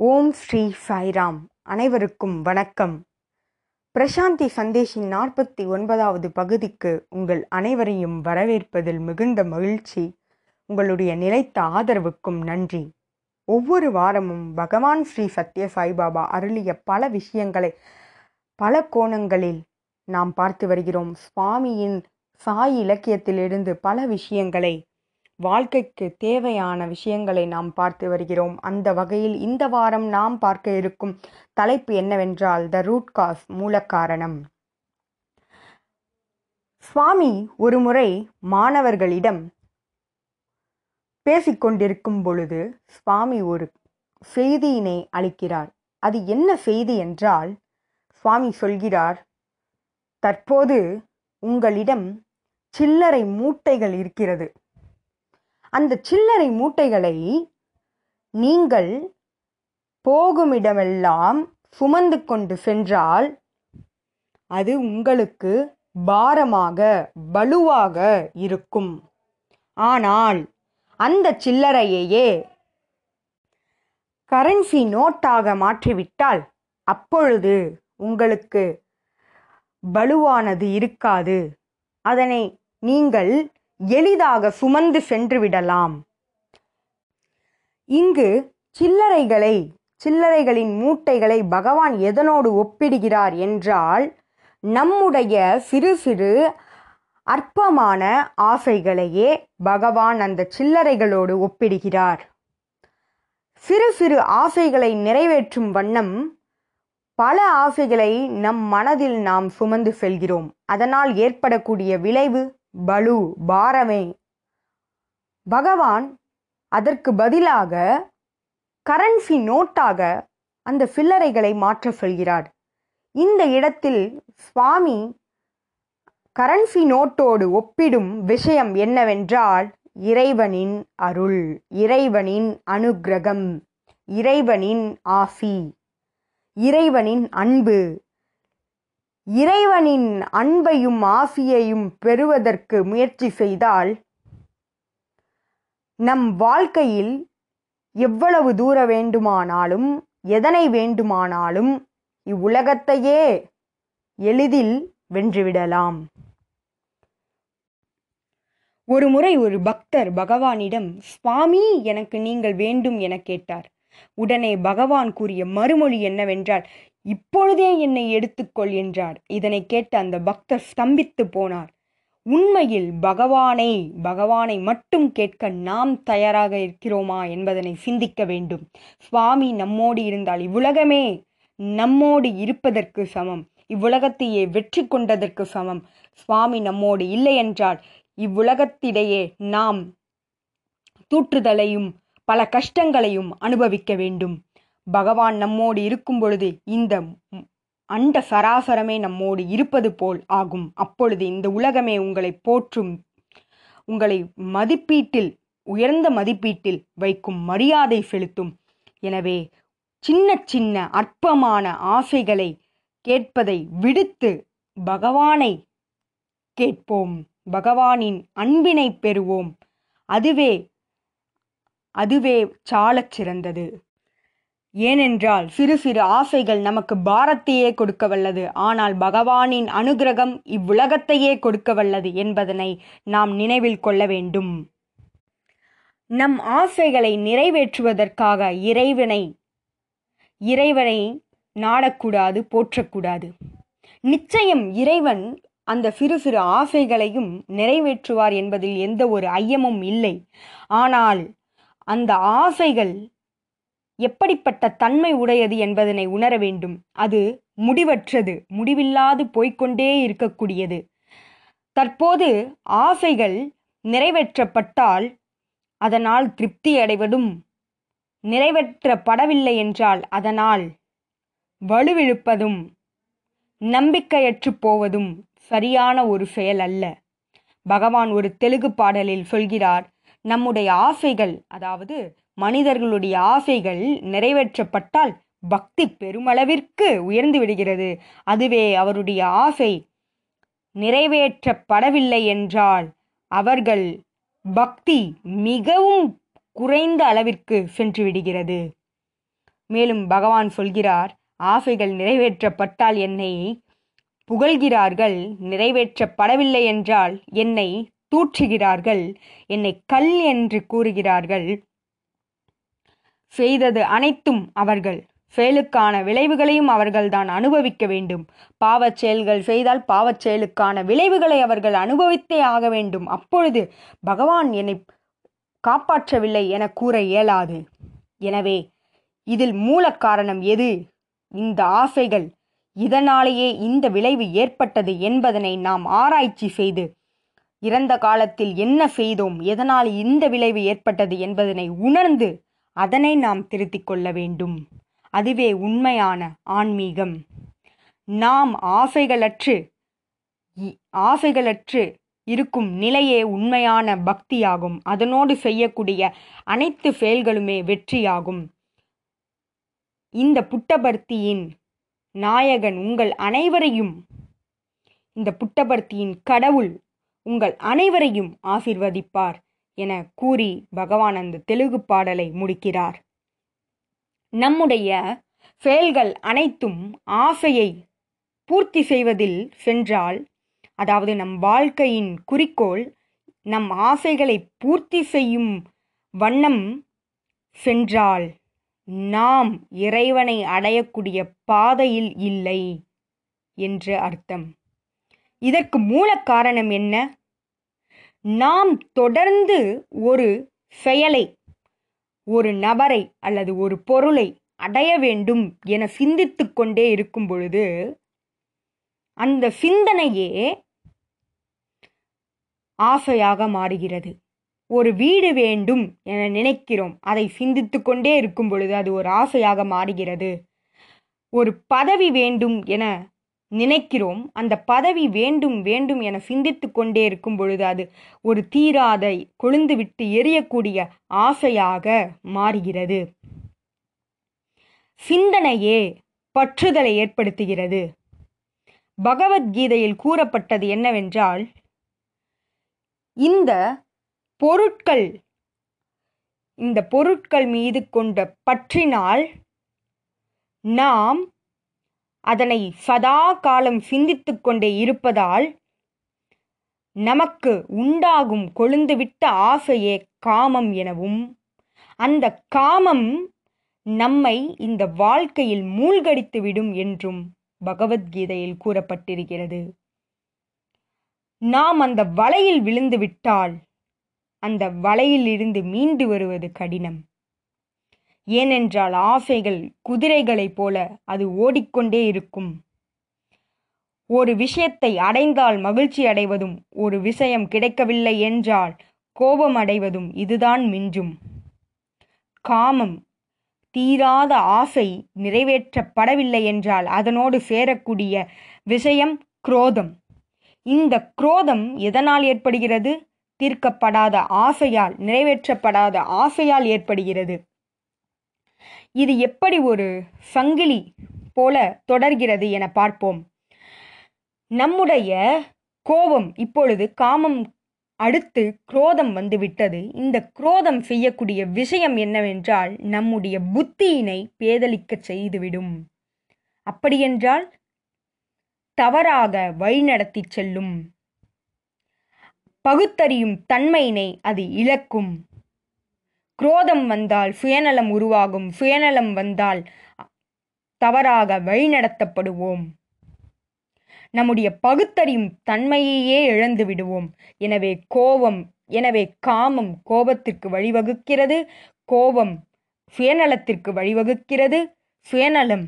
ஓம் ஸ்ரீ சாய்ராம். அனைவருக்கும் வணக்கம். பிரசாந்தி சந்தேஷின் நாற்பத்தி ஒன்பதாவது பகுதிக்கு உங்கள் அனைவரையும் வரவேற்பதில் மிகுந்த மகிழ்ச்சி. உங்களுடைய நிலைத்த ஆதரவுக்கும் நன்றி. ஒவ்வொரு வாரமும் பகவான் ஸ்ரீ சத்ய சாய்பாபா அருளிய பல விஷயங்களை பல கோணங்களில் நாம் பார்த்து வருகிறோம். சுவாமியின் சாய் இலக்கியத்திலிருந்து பல விஷயங்களை வாழ்க்கைக்கு தேவையான விஷயங்களை நாம் பார்த்து வருகிறோம். அந்த வகையில் இந்த வாரம் நாம் பார்க்க இருக்கும் தலைப்பு என்னவென்றால் த ரூட் காஸ் மூலக்காரணம். சுவாமி ஒருமுறை மாணவர்களிடம் பேசிக்கொண்டிருக்கும் பொழுது சுவாமி ஒரு செய்தியினை அளிக்கிறார். அது என்ன செய்தி என்றால் சுவாமி சொல்கிறார் தற்போது உங்களிடம் சில்லறை மூட்டைகள் இருக்கிறது. அந்த சில்லறை மூட்டைகளை நீங்கள் போகுமிடமெல்லாம் சுமந்து கொண்டு சென்றால் அது உங்களுக்கு பாரமாக வலுவாக இருக்கும். ஆனால் அந்த சில்லறையையே கரன்சி நோட்டாக மாற்றிவிட்டால் அப்பொழுது உங்களுக்கு வலுவானது இருக்காது. அதனை நீங்கள் எளிதாக சுமந்து சென்று விடலாம். இங்கு சில்லறைகளை சில்லறைகளின் மூட்டைகளை பகவான் எதனோடு ஒப்பிடுகிறார் என்றால் நம்முடைய சிறு சிறு அற்பமான ஆசைகளையே பகவான் அந்த சில்லறைகளோடு ஒப்பிடுகிறார். சிறு சிறு ஆசைகளை நிறைவேற்றும் வண்ணம் பல ஆசைகளை நம் மனதில் நாம் சுமந்து செல்கிறோம். அதனால் ஏற்படக்கூடிய விளைவு பலு பாரமே. பகவான் அதற்கு பதிலாக கரன்சி நோட்டாக அந்த சில்லறைகளை மாற்ற சொல்கிறார். இந்த இடத்தில் சுவாமி கரன்சி நோட்டோடு ஒப்பிடும் விஷயம் என்னவென்றால் இறைவனின் அருள் இறைவனின் அனுக்கிரகம் இறைவனின் ஆசி இறைவனின் அன்பு இறைவனின் அன்பையும் ஆசியையும் பெறுவதற்கு முயற்சி செய்தால் நம் வாழ்க்கையில் எவ்வளவு தூர வேண்டுமானாலும் எதனை வேண்டுமானாலும் இவ்வுலகத்தையே எளிதில் வென்றுவிடலாம். ஒரு முறை ஒரு பக்தர் பகவானிடம் சுவாமி எனக்கு நீங்கள் வேண்டும் என கேட்டார். உடனே பகவான் கூறிய மறுமொழி என்னவென்றால் இப்பொழுதே என்னை எடுத்துக்கொள் என்றார். இதனை கேட்டு அந்த பக்தர் ஸ்தம்பித்து போனார். உண்மையில் பகவானை பகவானை மட்டும் கேட்க நாம் தயாராக இருக்கிறோமா என்பதனை சிந்திக்க வேண்டும். சுவாமி நம்மோடு இருந்தால் இவ்வுலகமே நம்மோடு இருப்பதற்கு சமம். இவ்வுலகத்தையே வெற்றி கொண்டதற்கு சமம். சுவாமி நம்மோடு இல்லை என்றால் இவ்வுலகத்திடையே நாம் தூற்றுதலையும் பல கஷ்டங்களையும் அனுபவிக்க வேண்டும். பகவான் நம்மோடு இருக்கும் பொழுது இந்த அண்ட சராசரமே நம்மோடு இருப்பது போல் ஆகும். அப்பொழுது இந்த உலகமே உங்களை போற்றும் உங்களை மதிப்பீட்டில் உயர்ந்த மதிப்பீட்டில் வைக்கும் மரியாதை செலுத்தும். எனவே சின்ன சின்ன அற்பமான ஆசைகளை கேட்பதை விடுத்து பகவானை கேட்போம். பகவானின் அன்பினை பெறுவோம். அதுவே அதுவே சாலச் சிறந்தது ஏனென்றால் சிறு சிறு ஆசைகள் நமக்கு பாரத்தையே கொடுக்க வல்லது. ஆனால் பகவானின் அனுகிரகம் இவ்வுலகத்தையே கொடுக்க வல்லது என்பதனை நாம் நினைவில் கொள்ள வேண்டும். நம் ஆசைகளை நிறைவேற்றுவதற்காக இறைவனை இறைவனை நாடக்கூடாது போற்றக்கூடாது. நிச்சயம் இறைவன் அந்த சிறு சிறு ஆசைகளையும் நிறைவேற்றுவார் என்பதில் எந்த ஒரு ஐயமும் இல்லை. ஆனால் அந்த ஆசைகள் எப்படிப்பட்ட தன்மை உடையது என்பதனை உணர வேண்டும். அது முடிவற்றது முடிவில்லாது போய்கொண்டே இருக்கக்கூடியது. தற்போது ஆசைகள் நிறைவேற்றப்பட்டால் அதனால் திருப்தி அடைவதும் நிறைவேற்றப்படவில்லை என்றால் அதனால் வலுவிழுப்பதும் நம்பிக்கையற்று போவதும் சரியான ஒரு செயல் அல்ல. பகவான் ஒரு தெலுங்கு பாடலில் சொல்கிறார் நம்முடைய ஆசைகள் அதாவது மனிதர்களுடைய ஆசைகள் நிறைவேற்றப்பட்டால் பக்தி பெருமளவிற்கு உயர்ந்து விடுகிறது. அதுவே அவருடைய ஆசை நிறைவேற்றப்படவில்லை என்றால் அவர்கள் பக்தி மிகவும் குறைந்த அளவிற்கு சென்று விடுகிறது. மேலும் பகவான் சொல்கிறார் ஆசைகள் நிறைவேற்றப்பட்டால் என்னை புகழ்கிறார்கள் நிறைவேற்றப்படவில்லை என்றால் என்னை தூற்றுகிறார்கள் என்னை கல் என்று கூறுகிறார்கள் செய்தது அனைத்தும் அவர்கள். செயலுக்கான விளைவுகளையும் அவர்கள்தான் அனுபவிக்க வேண்டும். பாவச் செயல்கள் செய்தால் பாவச் செயலுக்கான விளைவுகளை அவர்கள் அனுபவித்தே ஆக வேண்டும். அப்பொழுது பகவான் என்னை காப்பாற்றவில்லை என கூற இயலாது. எனவே இதில் மூல காரணம் எது? இந்த ஆசைகள். இதனாலேயே இந்த விளைவு ஏற்பட்டது என்பதனை நாம் ஆராய்ச்சி செய்து இறந்த காலத்தில் என்ன செய்தோம்? எதனால் இந்த விளைவு ஏற்பட்டது என்பதனை உணர்ந்து அதனை நாம் திருத்திக் கொள்ள வேண்டும். அதுவே உண்மையான ஆன்மீகம். நாம் ஆசைகளற்று இ- ஆசைகளற்று இருக்கும் நிலையே உண்மையான பக்தியாகும். அதனோடு செய்யக்கூடிய அனைத்து செயல்களுமே வெற்றியாகும். இந்த புட்டபர்த்தியின் நாயகன் உங்கள் அனைவரையும் இந்த புட்டபர்த்தியின் கடவுள் உங்கள் அனைவரையும் ஆசிர்வதிப்பார். என கூறி பகவான் அந்த தெலுங்கு பாடலை முடிக்கிறார். நம்முடைய செயல்கள் அனைத்தும் ஆசையை பூர்த்தி செய்வதில் சென்றால் அதாவது நம் வாழ்க்கையின் குறிக்கோள் நம் ஆசைகளை பூர்த்தி செய்யும் வண்ணம் சென்றால் நாம் இறைவனை அடையக்கூடிய பாதையில் இல்லை என்று அர்த்தம். இதற்கு மூல காரணம் என்ன? நாம் தொடர்ந்து ஒரு செயலை ஒரு நபரை அல்லது ஒரு பொருளை அடைய வேண்டும் என சிந்தித்து கொண்டே இருக்கும் பொழுது அந்த சிந்தனையே ஆசையாக மாறுகிறது. ஒரு வீடு வேண்டும் என நினைக்கிறோம். அதை சிந்தித்து கொண்டே இருக்கும் பொழுது அது ஒரு ஆசையாக மாறுகிறது. ஒரு பதவி வேண்டும் என நினைக்கிறோம். அந்த பதவி வேண்டும் வேண்டும் என சிந்தித்து கொண்டே இருக்கும் பொழுது அது ஒரு தீராதை கொழுந்துவிட்டு எரியக்கூடிய ஆசையாக மாறுகிறது. சிந்தனையே பற்றுதலை ஏற்படுத்துகிறது. பகவத்கீதையில் கூறப்பட்டது என்னவென்றால் இந்த பொருட்கள் இந்த பொருட்கள் மீது கொண்ட பற்றினால் நாம் அதனை சதா காலம் சிந்தித்து கொண்டே இருப்பதால் நமக்கு உண்டாகும் கொழுந்துவிட்ட ஆசையே காமம் எனவும் அந்த காமம் நம்மை இந்த வாழ்க்கையில் மூழ்கடித்துவிடும் என்றும் பகவத்கீதையில் கூறப்பட்டிருக்கிறது. நாம் அந்த வலையில் விழுந்துவிட்டால் அந்த வலையிலிருந்து மீண்டு வருவது கடினம். ஏனென்றால் ஆசைகள் குதிரைகளைப் போல அது ஓடிக்கொண்டே இருக்கும். ஒரு விஷயத்தை அடைந்தால் மகிழ்ச்சி அடைவதும் ஒரு விஷயம் கிடைக்கவில்லை என்றால் கோபம் அடைவதும் இதுதான் மிஞ்சும். காமம் தீராத ஆசை நிறைவேற்றப்படவில்லை என்றால் அதனோடு சேரக்கூடிய விஷயம் குரோதம். இந்த குரோதம் எதனால் ஏற்படுகிறது? தீர்க்கப்படாத ஆசையால் நிறைவேற்றப்படாத ஆசையால் ஏற்படுகிறது. இது எப்படி ஒரு சங்கிலி போல தொடர்கிறது என பார்ப்போம். நம்முடைய கோபம் இப்பொழுது காமம் அடுத்து குரோதம் வந்துவிட்டது. இந்த குரோதம் செய்யக்கூடிய விஷயம் என்னவென்றால் நம்முடைய புத்தியினை பேதலிக்கச் செய்துவிடும். அப்படியென்றால் தவறாக வழிநடத்தி செல்லும். பகுத்தறியும் தன்மையினை அது இழக்கும். குரோதம் வந்தால் சுயநலம் உருவாகும். சுயநலம் வந்தால் தவறாக வழிநடத்தப்படுவோம். நம்முடைய பகுத்தறியும் தன்மையையே இழந்து விடுவோம். எனவே கோபம் எனவே காமம் கோபத்திற்கு வழிவகுக்கிறது. கோபம் சுயநலத்திற்கு வழிவகுக்கிறது. சுயநலம்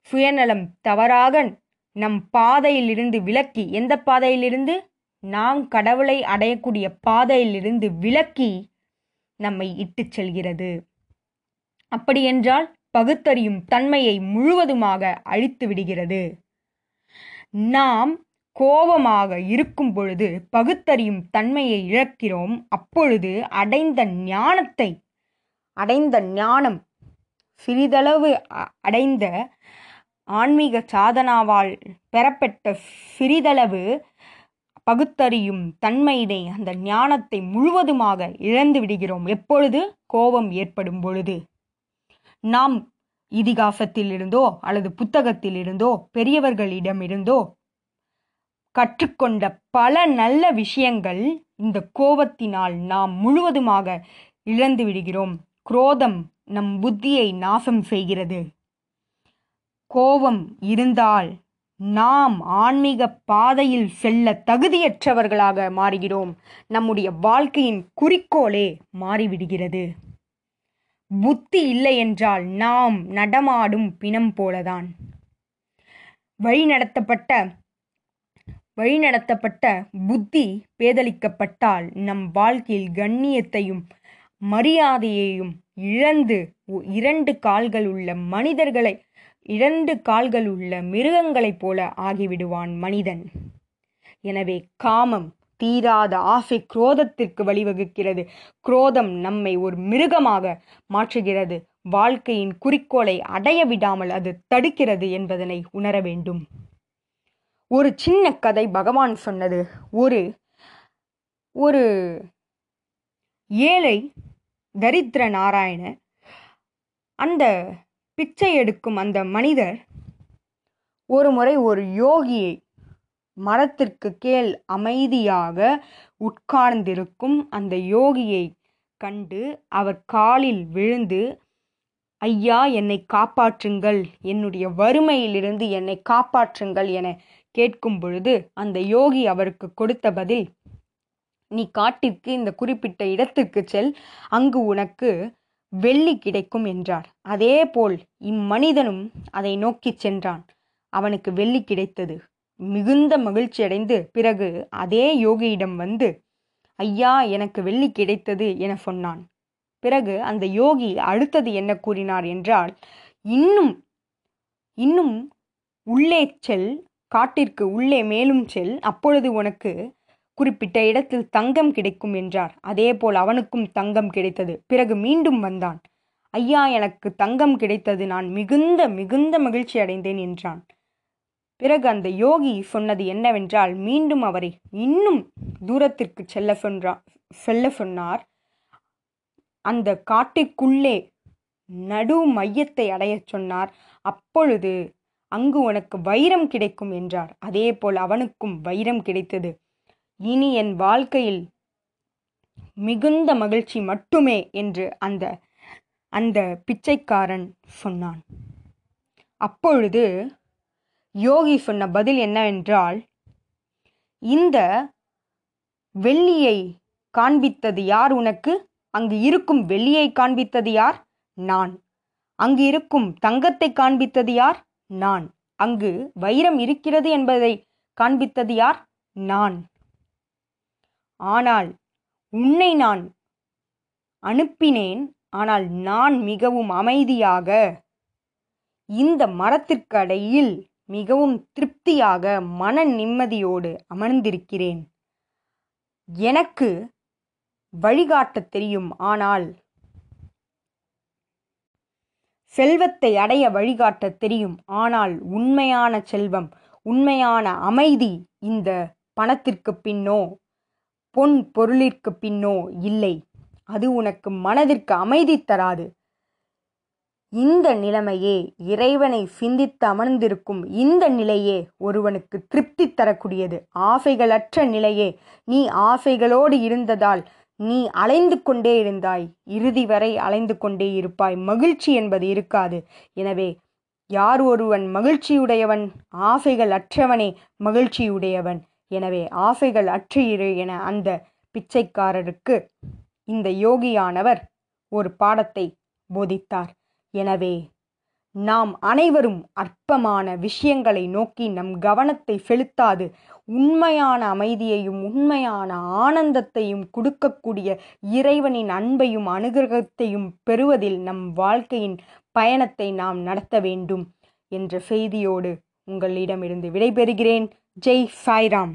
சுயநலம் தவறாக நம் பாதையிலிருந்து விலக்கி எந்த பாதையிலிருந்து? நாம் கடவுளை அடையக்கூடிய பாதையிலிருந்து விலக்கி நம்மை இட்டுச் செல்கிறது. அப்படியென்றால் பகுத்தறியும் தன்மையை முழுவதுமாக அழித்து விடுகிறது. நாம் கோபமாக இருக்கும் பொழுது பகுத்தறியும் தன்மையை இழக்கிறோம். அப்பொழுது அடைந்த ஞானத்தை அடைந்த ஞானம் சிறிதளவு அ- அடைந்த ஆன்மீக சாதனாவால் பெறப்பட்ட சிறிதளவு பகுத்தறியும் தன்மையினை அந்த ஞானத்தை முழுவதுமாக இழந்து விடுகிறோம். எப்பொழுது? கோபம் ஏற்படும் பொழுது. நாம் இதிகாசத்திலிருந்தோ அல்லது புத்தகத்திலிருந்தோ பெரியவர்களிடமிருந்தோ கற்றுக்கொண்ட பல நல்ல விஷயங்கள் இந்த கோபத்தினால் நாம் முழுவதுமாக இழந்து விடுகிறோம். குரோதம் நம் புத்தியை நாசம் செய்கிறது. கோபம் இருந்தால் நாம் ஆன்மீக பாதையில் செல்ல தகுதியற்றவர்களாக மாறுகிறோம். நம்முடைய வாழ்க்கையின் குறிக்கோளே மாறிவிடுகிறது. புத்தி இல்லை என்றால் நாம் நடமாடும் பிணம் போலதான். வழிநடத்தப்பட்ட வழிநடத்தப்பட்ட புத்தி பேதலிக்கப்பட்டால் நம் வாழ்க்கையில் கண்ணியத்தையும் மரியாதையையும் இழந்து இரண்டு கால்கள் உள்ள மனிதர்களை இரண்டு கால்கள் உள்ள மிருகங்களைப் போல ஆகிவிடுவான் மனிதன். எனவே காமம் தீராத ஆசை குரோதத்திற்கு வழிவகுக்கிறது. குரோதம் நம்மை ஒரு மிருகமாக மாற்றுகிறது. வாழ்க்கையின் குறிக்கோளை அடைய விடாமல் அது தடுக்கிறது என்பதனை உணர வேண்டும். ஒரு சின்ன கதை பகவான் சொன்னது. ஒரு ஒரு ஏழை தரித்திர நாராயண அந்த பிச்சை எடுக்கும் அந்த மனிதர் ஒருமுறை ஒரு யோகியை மரத்திற்கு கீழ் அமைதியாக உட்கார்ந்திருக்கும் அந்த யோகியை கண்டு அவர் காலில் விழுந்து ஐயா என்னை காப்பாற்றுங்கள் என்னுடைய வறுமையிலிருந்து என்னை காப்பாற்றுங்கள் என கேட்கும் பொழுது அந்த யோகி அவருக்கு கொடுத்த பதில் நீ காட்டிற்கு இந்த குறிப்பிட்ட இடத்திற்கு செல் அங்கு உனக்கு வெள்ளி கிடைக்கும் என்றார் அதேபோல் இம்மனிதனும் அதை நோக்கிச் சென்றான். அவனுக்கு வெள்ளி கிடைத்தது. மிகுந்த மகிழ்ச்சியடைந்து பிறகு அதே யோகியிடம் வந்து ஐயா எனக்கு வெள்ளி கிடைத்தது என சொன்னான். பிறகு அந்த யோகி அடுத்தது என்ன கூறினார் என்றால் இன்னும் இன்னும் உள்ளே செல் காட்டிற்கு உள்ளே மேலும் செல் அப்பொழுது உனக்கு குறிப்பிட்ட இடத்தில் தங்கம் கிடைக்கும் என்றார். அதேபோல் அவனுக்கும் தங்கம் கிடைத்தது. பிறகு மீண்டும் வந்தான். ஐயா எனக்கு தங்கம் கிடைத்தது. நான் மிகுந்த மிகுந்த மகிழ்ச்சி அடைந்தேன் என்றான். பிறகு அந்த யோகி சொன்னது என்னவென்றால் மீண்டும் அவரை இன்னும் தூரத்திற்கு செல்ல சொன்றா செல்ல சொன்னார். அந்த காட்டிற்குள்ளே நடு மையத்தை அடையச் சொன்னார். அப்பொழுது அங்கு உனக்கு வைரம் கிடைக்கும் என்றார். அதேபோல் அவனுக்கும் வைரம் கிடைத்தது. இனி என் வாழ்க்கையில் மிகுந்த மகிழ்ச்சி மட்டுமே என்று அந்த அந்த பிச்சைக்காரன் சொன்னான். அப்பொழுது யோகி சொன்ன பதில் என்னவென்றால் இந்த வெள்ளியை காண்பித்தது யார் உனக்கு? அங்கு இருக்கும் வெள்ளியை காண்பித்தது யார்? நான். அங்கு இருக்கும் தங்கத்தை காண்பித்தது யார்? நான். அங்கு வைரம் இருக்கிறது என்பதை காண்பித்தது யார்? நான். ஆனால் உன்னை நான் அனுப்பினேன் ஆனால் நான் மிகவும் அமைதியாக இந்த மரத்திற்கு அடையில் மிகவும் திருப்தியாக மன நிம்மதியோடு அமர்ந்திருக்கிறேன். எனக்கு வழிகாட்டத் தெரியும் ஆனால் செல்வத்தை அடைய வழிகாட்டத் தெரியும் ஆனால் உண்மையான செல்வம் உண்மையான அமைதி இந்த பணத்திற்கு பின்னோ? பொன் பொருளிற்கு பின்னோ இல்லை. அது உனக்கு மனதிற்கு அமைதி தராது. இந்த நிலைமையே இறைவனை சிந்தித்து அமர்ந்திருக்கும் இந்த நிலையே ஒருவனுக்கு திருப்தி தரக்கூடியது. ஆசைகளற்ற நிலையே நீ ஆசைகளோடு இருந்ததால் நீ அலைந்து கொண்டே இருந்தாய். இறுதி வரை அலைந்து கொண்டே இருப்பாய். மகிழ்ச்சி என்பது இருக்காது. எனவே யார் ஒருவன் மகிழ்ச்சியுடையவன்? ஆசைகள் அற்றவனே மகிழ்ச்சியுடையவன். எனவே ஆசைகள் அற்று இரு என அந்த பிச்சைக்காரருக்கு இந்த யோகியானவர் ஒரு பாடத்தை போதித்தார். எனவே நாம் அனைவரும் அற்பமான விஷயங்களை நோக்கி நம் கவனத்தை செலுத்தாது உண்மையான அமைதியையும் உண்மையான ஆனந்தத்தையும் கொடுக்கக்கூடிய இறைவனின் அன்பையும் அனுகிரகத்தையும் பெறுவதில் நம் வாழ்க்கையின் பயணத்தை நாம் நடத்த வேண்டும் என்ற செய்தியோடு உங்களிடமிருந்து விடைபெறுகிறேன். ஜெய் சாய்ராம்.